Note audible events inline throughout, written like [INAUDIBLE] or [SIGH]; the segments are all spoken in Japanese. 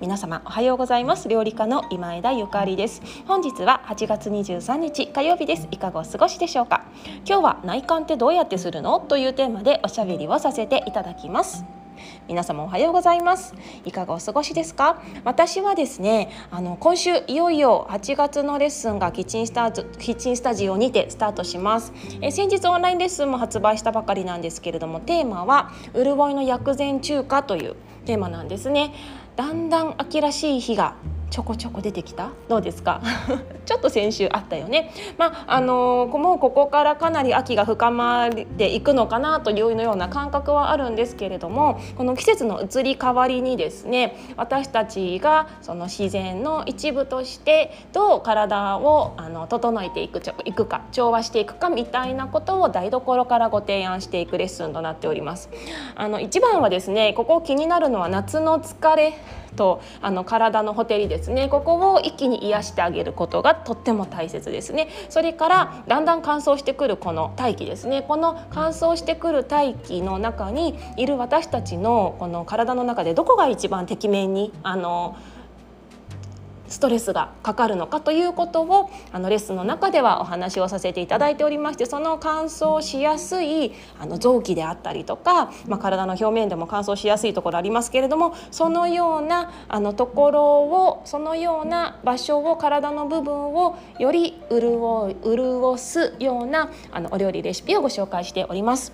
皆様おはようございます。料理家の今枝ゆかりです。本日は8月23日火曜日です。いかがお過ごしでしょうか？今日は内観ってどうやってするの？というテーマでおしゃべりをさせていただきます。皆様おはようございます。いかがお過ごしですか？私はですねあの今週いよいよ8月のレッスンがキッチンスタキッチンスタジオにてスタートします。え先日オンラインレッスンも発売したばかりなんですけれどもテーマは潤いの薬膳中華というテーマなんですね。だんだん秋らしい日がちょこちょこ出てきた？どうですか？[LAUGHS] ちょっと先週あったよね。まああのー、もうここからかなり秋が深まっていくのかなというような感覚はあるんですけれどもこの季節の移り変わりにですね私たちがその自然の一部としてどう体をあの整えていくいくか調和していくかみたいなことを台所からご提案していくレッスンとなっております。あの一番はですねここ気になるのは夏の疲れ。とあの体のほてりですね。ここを一気に癒してあげることがとっても大切ですね。それからだんだん乾燥してくるこの大気ですね。この乾燥してくる大気の中にいる私たちのこの体の中でどこが一番てきめんにあのストレスがかかるのかということをあのレッスンの中ではお話をさせていただいておりましてその乾燥しやすいあの臓器であったりとか、まあ、体の表面でも乾燥しやすいところありますけれどもそのようなあのところをそのような場所を体の部分をより潤潤すようなあのお料理レシピをご紹介しております。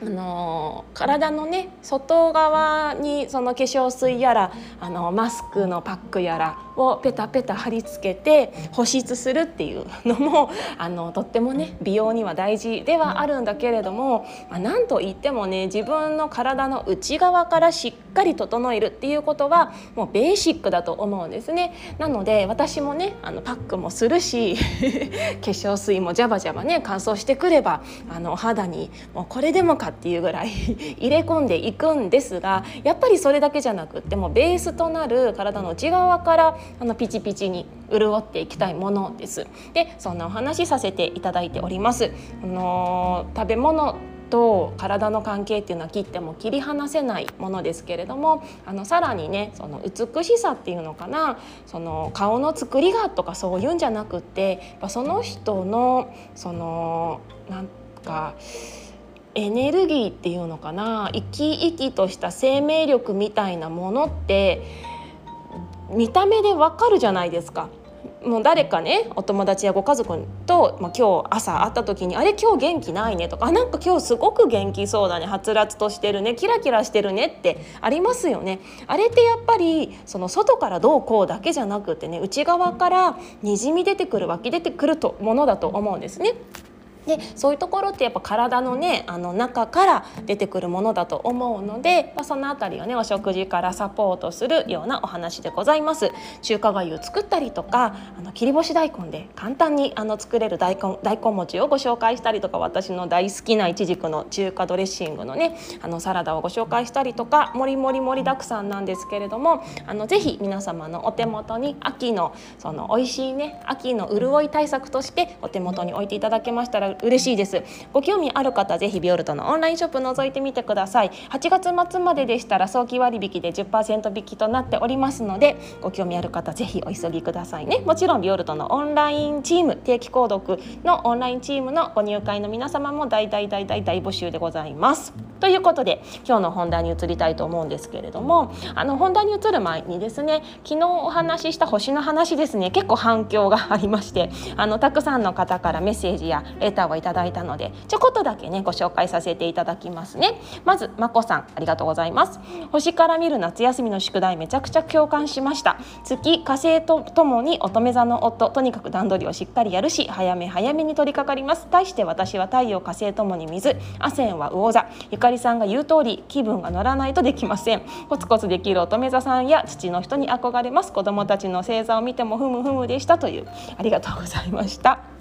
あの体のね外側にその化粧水やらあのマスクのパックやらをペタペタ貼り付けて保湿するっていうのもあのとってもね美容には大事ではあるんだけれども、まあ、なんといってもね自分の体の内側からしっかり整えるっていうことはもうベーシックだと思うんですね。なので私もねあのパックもするし [LAUGHS] 化粧水もジャバジャバね乾燥してくればあの肌にもうこれでもかっていうぐらい [LAUGHS] 入れ込んでいくんですがやっぱりそれだけじゃなくってもベースとなる体の内側からあのピチピチに潤っていきたいものです。でそんなお話させていただいております。あの食べ物と体の関係っていうのは切っても切り離せないものですけれどもあのさらにねその美しさっていうのかなその顔の作りがとかそういうんじゃなくってその人のそのなんかエネルギーっていうのかな生き生きとした生命力みたいなものって見た目でわかるじゃないですか。もう誰かねお友達やご家族と、まあ、今日朝会った時に「あれ今日元気ないね」とか「あなんか今日すごく元気そうだねはつらつとしてるねキラキラしてるね」ってありますよね。あれってやっぱりその外からどうこうだけじゃなくてね内側からにじみ出てくる湧き出てくるとものだと思うんですね。でそういうところってやっぱ体のねあの中から出てくるものだと思うので、まあ、その辺りをねお食事からサポートするようなお話でございます。中華粥を作ったりとかあの切り干し大根で簡単にあの作れる大根大根餅をご紹介したりとか私の大好きなイチジクの中華ドレッシングのねあのサラダをご紹介したりとかもりもり盛りだくさんなんですけれどもあのぜひ皆様のお手元に秋のその美味しいね秋の潤い対策としてお手元に置いていただけましたら嬉しいです。ご興味ある方ぜひビオルトのオンラインショップ覗いてみてください。8月末まででしたら早期割引で10%引きとなっておりますのでご興味ある方ぜひお急ぎくださいね。もちろんビオルトのオンラインチーム定期購読のオンラインチームのご入会の皆様も大大大大大募集でございます。ということで今日の本題に移りたいと思うんですけれどもあの本題に移る前にですね昨日お話しした星の話ですね。結構反響がありましてあのたくさんの方からメッセージやレターをいただいたのでちょこっとだけねご紹介させていただきますね。まずまこさんありがとうございます。星から見る夏休みの宿題めちゃくちゃ共感しました。月火星とともに乙女座の夫とにかく段取りをしっかりやるし早め早めに取り掛かります。対して私は太陽火星ともに水。亜星は魚座。ゆかりさんが言う通り気分が乗らないとできません。コツコツできる乙女座さんや父の人に憧れます。子供たちの星座を見てもふむふむでしたという。ありがとうございました。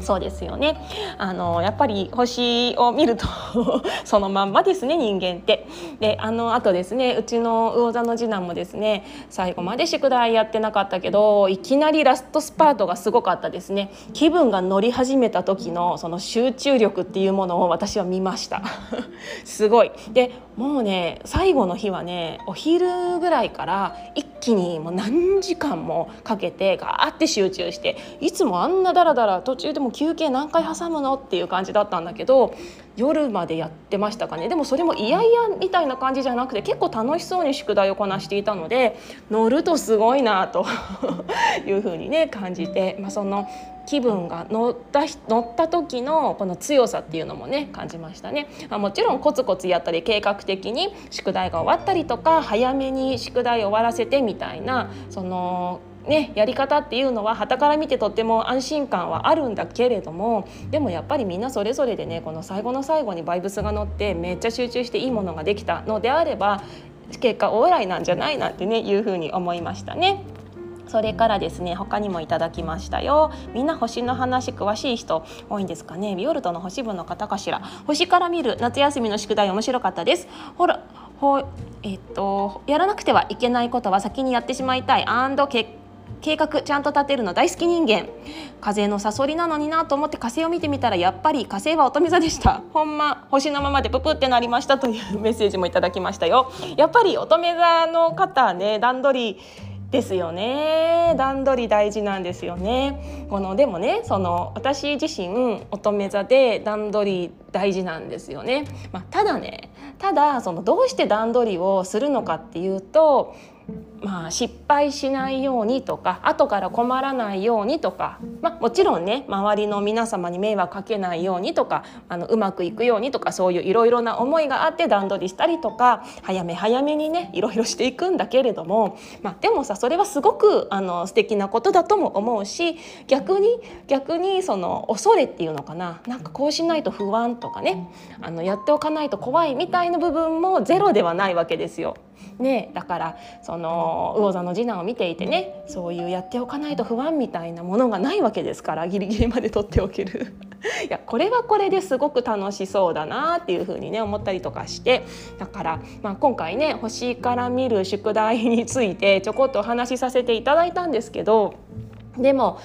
そうですよね。あのやっぱり星を見ると [LAUGHS] そのまんまですね人間って。であのあとですねうちの魚座の次男もですね最後まで宿題やってなかったけどいきなりラストスパートがすごかったですね。気分が乗り始めた時のその集中力っていうものを私は見ました。[LAUGHS] すごい。でもうね最後の日はねお昼ぐらいから一気にもう何時間もかけてガーって集中していつもあんなダラダラ途中でも休憩何回挟むのっていう感じだったんだけど夜までやってましたかね。でもそれもいやいやみたいな感じじゃなくて結構楽しそうに宿題をこなしていたので乗るとすごいなと [LAUGHS] いうふうにね感じて、まあ、その気分が乗った乗った時のこの強さっていうのもね感じましたね、まあ、もちろんコツコツやったり計画的に宿題が終わったりとか早めに宿題を終わらせてみたいなそのね、やり方っていうのは傍から見てとっても安心感はあるんだけれどもでもやっぱりみんなそれぞれでねこの最後の最後にバイブスが乗ってめっちゃ集中していいものができたのであれば結果オーライなんじゃないなんてねいうふうに思いましたね。それからですね他にもいただきましたよ。みんな星の話詳しい人多いんですかね。ビオルトの星部の方かしら。星から見る夏休みの宿題面白かったです。ほらほえっとやらなくてはいけないことは先にやってしまいたい。アンド結計画ちゃんと立てるの大好き人間。風のサソリなのになと思って火星を見てみたらやっぱり火星は乙女座でした。ほんま星のままでププってなりましたというメッセージもいただきましたよ。やっぱり乙女座の方ね段取りですよね。段取り大事なんですよね。このでもねその私自身乙女座で段取り大事なんですよね、まあ、ただねただそのどうして段取りをするのかっていうとまあ、失敗しないようにとか後から困らないようにとか、まあ、もちろんね周りの皆様に迷惑かけないようにとかあのうまくいくようにとかそういういろいろな思いがあって段取りしたりとか早め早めにねいろいろしていくんだけれども、まあ、でもさそれはすごくあの素敵なことだとも思うし逆に逆にその恐れっていうのかななんかこうしないと不安とかねあのやっておかないと怖いみたいな部分もゼロではないわけですよ。ね、だからその魚座の次男を見ていてねそういうやっておかないと不安みたいなものがないわけですからギリギリまで取っておける。[LAUGHS] いやこれはこれですごく楽しそうだなっていうふうにね思ったりとかして。だから、まあ、今回ね星から見る宿題についてちょこっとお話しさせていただいたんですけどでも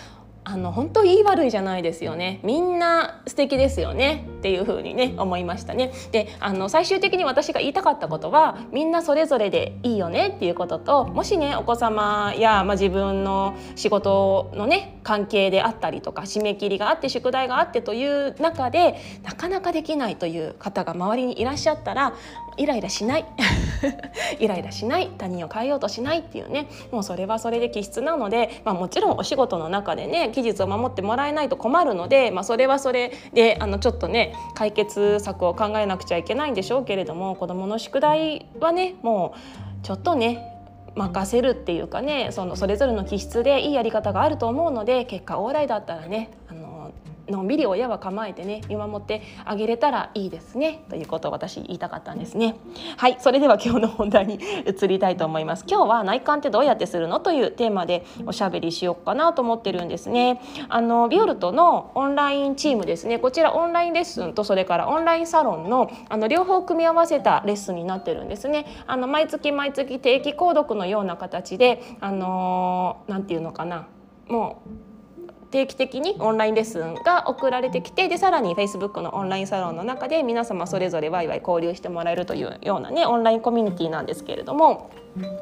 あの本当言い悪いじゃないですよね。みんな素敵ですよね。っていう風にね思いましたね。であの最終的に私が言いたかったことはみんなそれぞれでいいよねっていうことともしねお子様や、まあ、自分の仕事のね関係であったりとか締め切りがあって宿題があってという中でなかなかできないという方が周りにいらっしゃったらイライラしない。[LAUGHS] イライラしない。他人を変えようとしないっていうね。もうそれはそれで気質なので、まあ、もちろんお仕事の中でね期日を守ってもらえないと困るので、まあ、それはそれであのちょっとね解決策を考えなくちゃいけないんでしょうけれども子どもの宿題はねもうちょっとね任せるっていうかねそのそれぞれの気質でいいやり方があると思うので結果往来だったらねあののんびり親は構えてね見守ってあげれたらいいですねということを私言いたかったんですね。はいそれでは今日の本題に移りたいと思います。今日は内観ってどうやってするのというテーマでおしゃべりしようかなと思ってるんですね。あのビオルトのオンラインチームですね。こちらオンラインレッスンとそれからオンラインサロンのあの両方組み合わせたレッスンになってるんですね。あの毎月毎月定期購読のような形であのー、て言うのかな。もう定期的にオンラインレッスンが送られてきてでさらに Facebook のオンラインサロンの中で皆様それぞれワイワイ交流してもらえるというようなねオンラインコミュニティなんですけれども。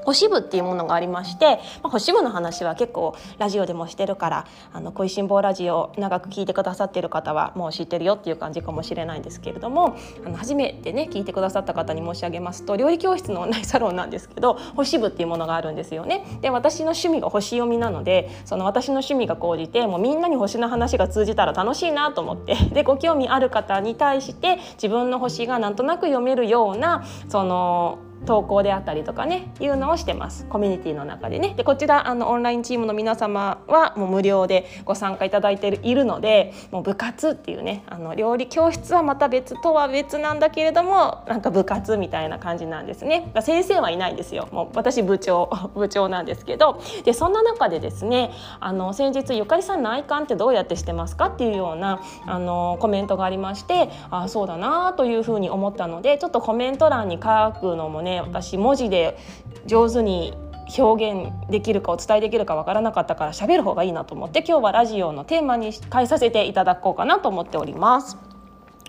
星部っていうものがありまして、まあ、星部の話は結構ラジオでもしてるからあの恋しん坊ラジオ長く聞いてくださってる方はもう知ってるよっていう感じかもしれないんですけれどもあの初めてね聞いてくださった方に申し上げますと料理教室のオンラインサロンなんですけど [LAUGHS] 星部っていうものがあるんですよね。で私の趣味が星読みなのでその私の趣味が高じてもうみんなに星の話が通じたら楽しいなと思って [LAUGHS] でご興味ある方に対して自分の星がなんとなく読めるようなその投稿であったりとかねいうのをしてます。コミュニティの中でね。でこちらあのオンラインチームの皆様はもう無料でご参加いただいているのでもう部活っていうねあの料理教室はまた別とは別なんだけれどもなんか部活みたいな感じなんですね。先生はいないんですよ。もう私部長 [LAUGHS] 部長なんですけど。でそんな中でですねあの先日ゆかりさん内観ってどうやってしてますかっていうようなあのコメントがありましてあそうだなというふうに思ったのでちょっとコメント欄に書くのもねね私文字で上手に表現できるかお伝えできるかわからなかったから喋る方がいいなと思って今日はラジオのテーマに変えさせていただこうかなと思っております。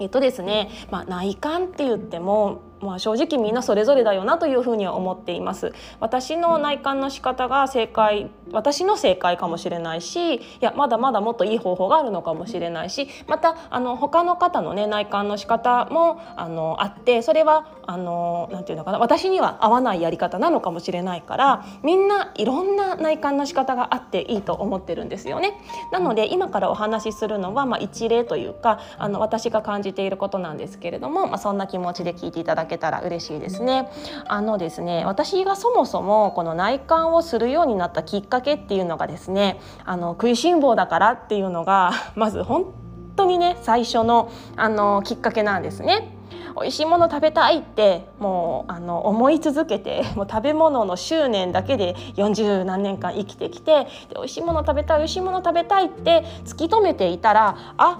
えっとですね、まあ、内観って言ってもまあ、正直みんなそれぞれだよなというふうには思っています。私の内観の仕方が正解私の正解かもしれないしいやまだまだもっといい方法があるのかもしれないしまたあの他の方のね内観の仕方もあのあってそれはあのなんていうのかな私には合わないやり方なのかもしれないからみんないろんな内観の仕方があっていいと思ってるんですよね。なので今からお話しするのは、まあ、一例というかあの私が感じていることなんですけれども、まあ、そんな気持ちで聞いていただけたら嬉しいですね。あのですね私がそもそもこの内観をするようになったきっかけっていうのがですねあの食いしん坊だからっていうのがまず本当にね最初のあのきっかけなんですね。美味しいもの食べたいってもうあの思い続けて [LAUGHS] もう食べ物の執念だけで40何年間生きてきてで美味しいもの食べたい美味しいもの食べたいって突き止めていたらあ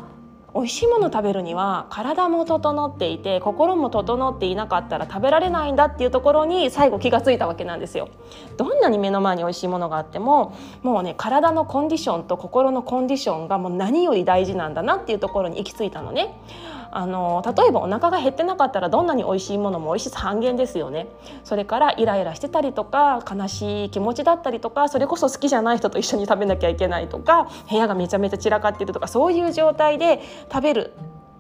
美味しいもの食べるには体も整っていて心も整っていなかったら食べられないんだっていうところに最後気がついたわけなんですよ。どんなに目の前に美味しいものがあってももうね体のコンディションと心のコンディションがもう何より大事なんだなっていうところに行き着いたのね。あの例えばお腹が減ってなかったらどんなに美味しいものも美味しさ半減ですよね。それからイライラしてたりとか悲しい気持ちだったりとかそれこそ好きじゃない人と一緒に食べなきゃいけないとか部屋がめちゃめちゃ散らかってるとかそういう状態で食べる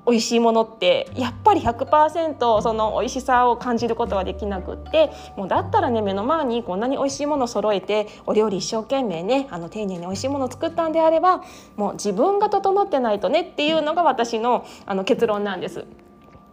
美味しいものってやっぱり100%その美味しさを感じることはできなくってもうだったらね目の前にこんなに美味しいものを揃えてお料理一生懸命ねあの丁寧に美味しいものを作ったんであればもう自分が整ってないとねっていうのが私のあの結論なんです。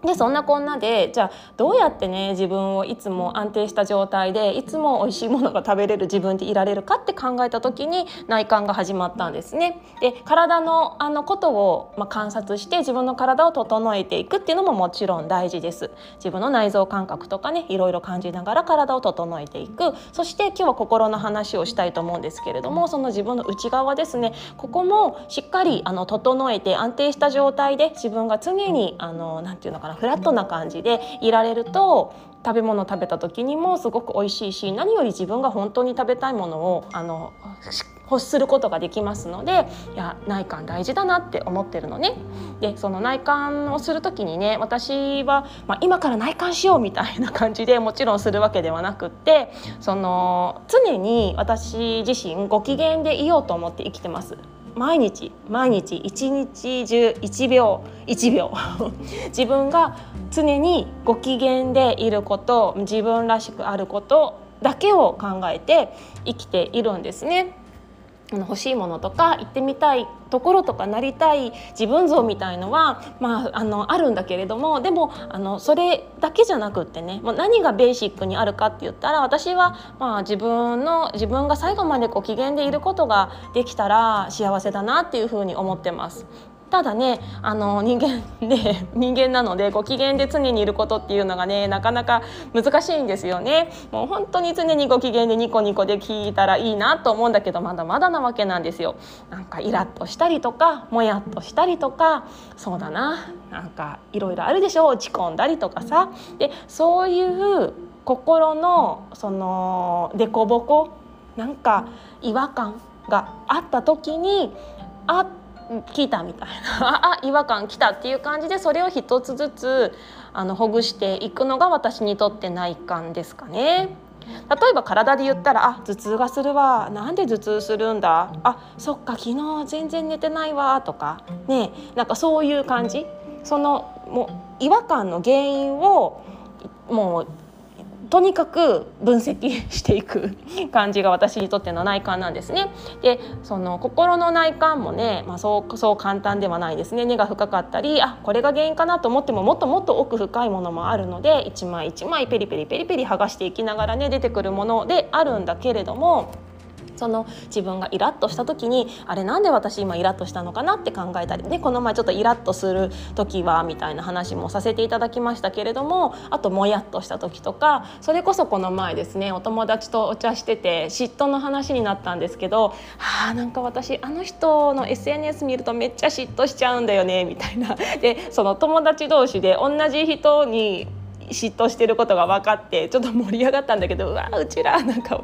でそんなこんなでじゃあどうやってね自分をいつも安定した状態でいつも美味しいものが食べれる自分でいられるかって考えた時に内観が始まったんですね。で体のあのことを、まあ、観察して自分の体を整えていくっていうのももちろん大事です。自分の内臓感覚とかねいろいろ感じながら体を整えていく。そして今日は心の話をしたいと思うんですけれどもその自分の内側ですね。ここもしっかりあの整えて安定した状態で自分が常にあのなんていうのかななフラットな感じでいられると食べ物食べた時にもすごく美味しいし何より自分が本当に食べたいものをあの欲することができますのでいや内観大事だなって思ってるのね。でその内観をする時にね私は、まあ、今から内観しようみたいな感じでもちろんするわけではなくってその常に私自身ご機嫌でいようと思って生きてます。毎日毎日一日中1秒1秒 [LAUGHS] 自分が常にご機嫌でいること自分らしくあることだけを考えて生きているんですね。の欲しいものとか行ってみたいところとかなりたい自分像みたいのは、まあ、あのあるんだけれどもでもあのそれだけじゃなくってねもう何がベーシックにあるかって言ったら私は、まあ、自分の自分が最後までこう機嫌でいることができたら幸せだなっていうふうに思ってます。ただねあの人間で [LAUGHS] 人間なのでご機嫌で常にいることっていうのがねなかなか難しいんですよね。もう本当に常にご機嫌でニコニコで聞いたらいいなと思うんだけどまだまだなわけなんですよ。なんかイラッとしたりとかもやっとしたりとかそうだな。なんかいろいろあるでしょ？落ち込んだりとかさ。でそういう心のその凸凹なんか違和感があった時にあっ聞いたみたいな。[LAUGHS] あ違和感来たっていう感じでそれを一つずつあのほぐしていくのが私にとって内観ですかね。例えば体で言ったら「あ頭痛がするわ。なんで頭痛するんだ？あそっか昨日全然寝てないわ」とか。ねなんかそういう感じ？そのもう違和感の原因をもうとにかく分析していく感じが私にとっての内観なんですね。でその心の内観もね、まあ、そうそう簡単ではないですね根が深かったりあこれが原因かなと思ってももっともっと奥深いものもあるので一枚一枚ペリペリペリペリ剥がしていきながらね出てくるものであるんだけれども。その自分がイラッとした時にあれなんで私今イラッとしたのかなって考えたりねこの前ちょっとイラッとする時はみたいな話もさせていただきましたけれどもあともやっとした時とかそれこそこの前ですねお友達とお茶してて嫉妬の話になったんですけどはあなんか私あの人の SNS 見るとめっちゃ嫉妬しちゃうんだよねみたいな。でその友達同士で同じ人に嫉妬してることが分かってちょっと盛り上がったんだけどうわうちらなんか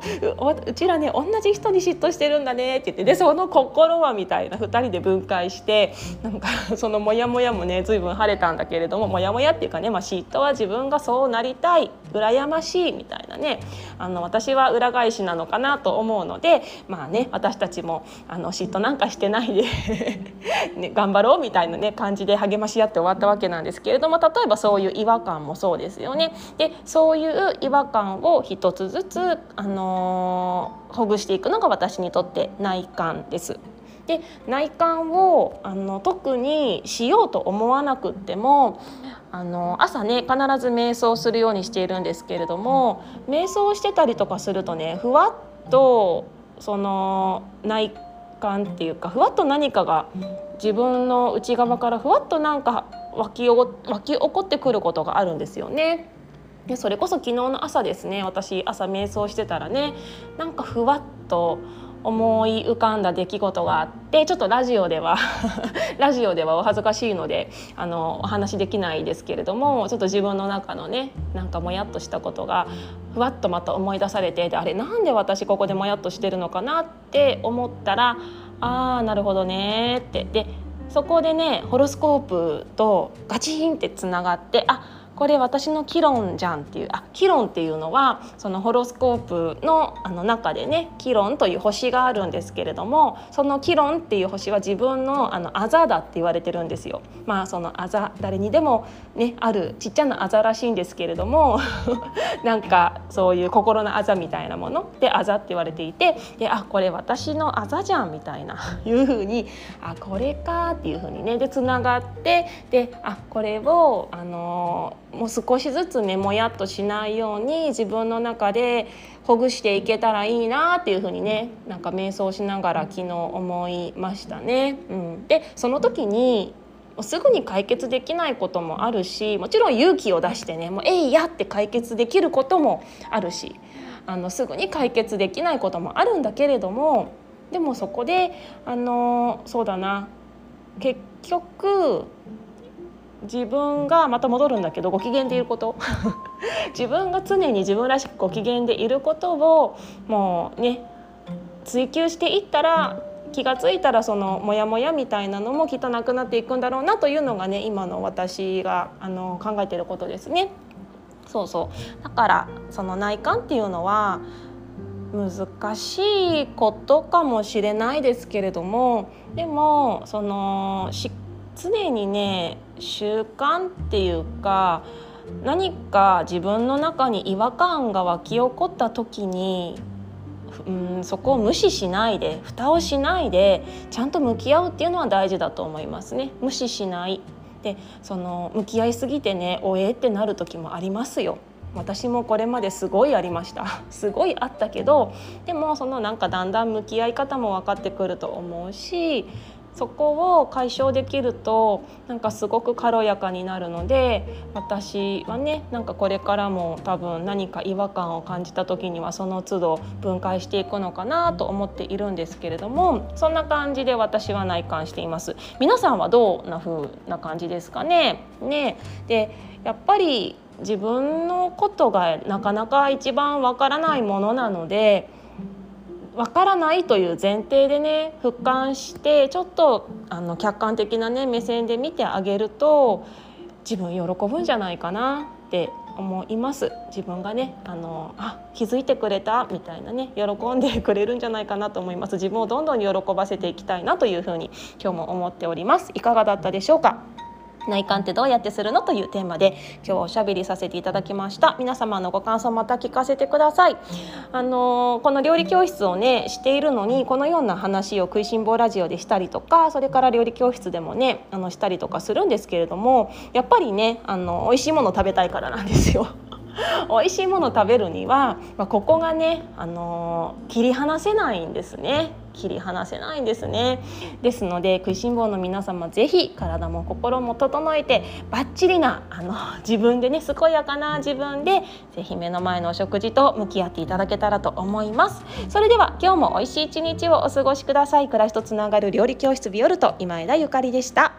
うちらね同じ人に嫉妬してるんだねって言ってでその心はみたいな2人で分解してなんかそのモヤモヤもね随分晴れたんだけれどもモヤモヤっていうかね、まあ、嫉妬は自分がそうなりたい。羨ましいみたいなねあの私は裏返しなのかなと思うのでまあね私たちもあの嫉妬なんかしてないで [LAUGHS] ね、頑張ろうみたいなね感じで励まし合って終わったわけなんですけれども例えばそういう違和感もそうですよね。でそういう違和感を一つずつ、あのー、ほぐしていくのが私にとって内観です。で内観をあの特にしようと思わなくってもあの朝ね必ず瞑想するようにしているんですけれども瞑想してたりとかするとねふわっとその内観っていうかふわっと何かが自分の内側からふわっとなんか湧き湧き起こってくることがあるんですよね。でそれこそ昨日の朝ですね私朝瞑想してたらねなんかふわっと思い浮かんだ出来事があってちょっとラジオでは [LAUGHS] ラジオではお恥ずかしいのであのお話できないですけれどもちょっと自分の中のねなんかもやっとしたことがふわっとまた思い出されてであれなんで私ここでもやっとしてるのかなって思ったらああなるほどねって。でそこでねホロスコープとガチンってつながってあこれ私のキロンじゃんっていうあキロンっていうのはそのホロスコープのあの中でねキロンという星があるんですけれどもそのキロンっていう星は自分のあのあざだって言われてるんですよ。まあそのあざ誰にでもねあるちっちゃなあざらしいんですけれども [LAUGHS] なんかそういう心のあざみたいなものであざって言われていてであこれ私のあざじゃんみたいないうふうにあこれかっていうふうにねでつながってであこれをあのもう少しずつねもやっとしないように自分の中でほぐしていけたらいいなっていうふうにねなんか瞑想しながら昨日思いましたね。うん、でその時にすぐに解決できないこともあるしもちろん勇気を出してね「もうえいや!」って解決できることもあるしあのすぐに解決できないこともあるんだけれどもでもそこであのそうだな結局自分がまた戻るんだけどご機嫌でいること [LAUGHS] 自分が常に自分らしくご機嫌でいることをもうね追求していったら気が付いたらそのモヤモヤみたいなのもきっとなくなっていくんだろうなというのがね今の私があの考えてることですね。そうそうだからその内観っていうのは難しいことかもしれないですけれどもでもその常にね習慣っていうか何か自分の中に違和感が湧き起こった時にうんそこを無視しないで蓋をしないでちゃんと向き合うっていうのは大事だと思いますね。無視しない。でその向き合いすぎてねおえってなる時もありますよ。私もこれまですごいありました。[LAUGHS] すごいあったけどでもそのなんかだんだん向き合い方も分かってくると思うしそこを解消できるとなんかすごく軽やかになるので私はねなんかこれからも多分何か違和感を感じた時にはその都度分解していくのかなと思っているんですけれどもそんな感じで私は内観しています。皆さんはどんな風な感じですかね？ね。でやっぱり自分のことがなかなか一番わからないものなのでわからないという前提でね俯瞰してちょっとあの客観的なね目線で見てあげると自分喜ぶんじゃないかなって思います。自分がねあのあ気づいてくれたみたいなね喜んでくれるんじゃないかなと思います。自分をどんどん喜ばせていきたいなというふうに今日も思っております。いかがだったでしょうか？内観ってどうやってするのというテーマで今日おしゃべりさせていただきました。皆様のご感想また聞かせてください。あの、この料理教室をねしているのにこのような話を食いしん坊ラジオでしたりとかそれから料理教室でもねあのしたりとかするんですけれどもやっぱりねあの美味しいもの食べたいからなんですよ。[LAUGHS] 美味しいもの食べるには、まあ、ここがね、あの、切り離せないんですね。切り離せないんですね。ですので食いしん坊の皆様ぜひ体も心も整えてバッチリなあの自分でね健やかな自分でぜひ目の前のお食事と向き合っていただけたらと思います。それでは今日も美味しい一日をお過ごしください。暮らしとつながる料理教室ビオルト今枝ゆかりでした。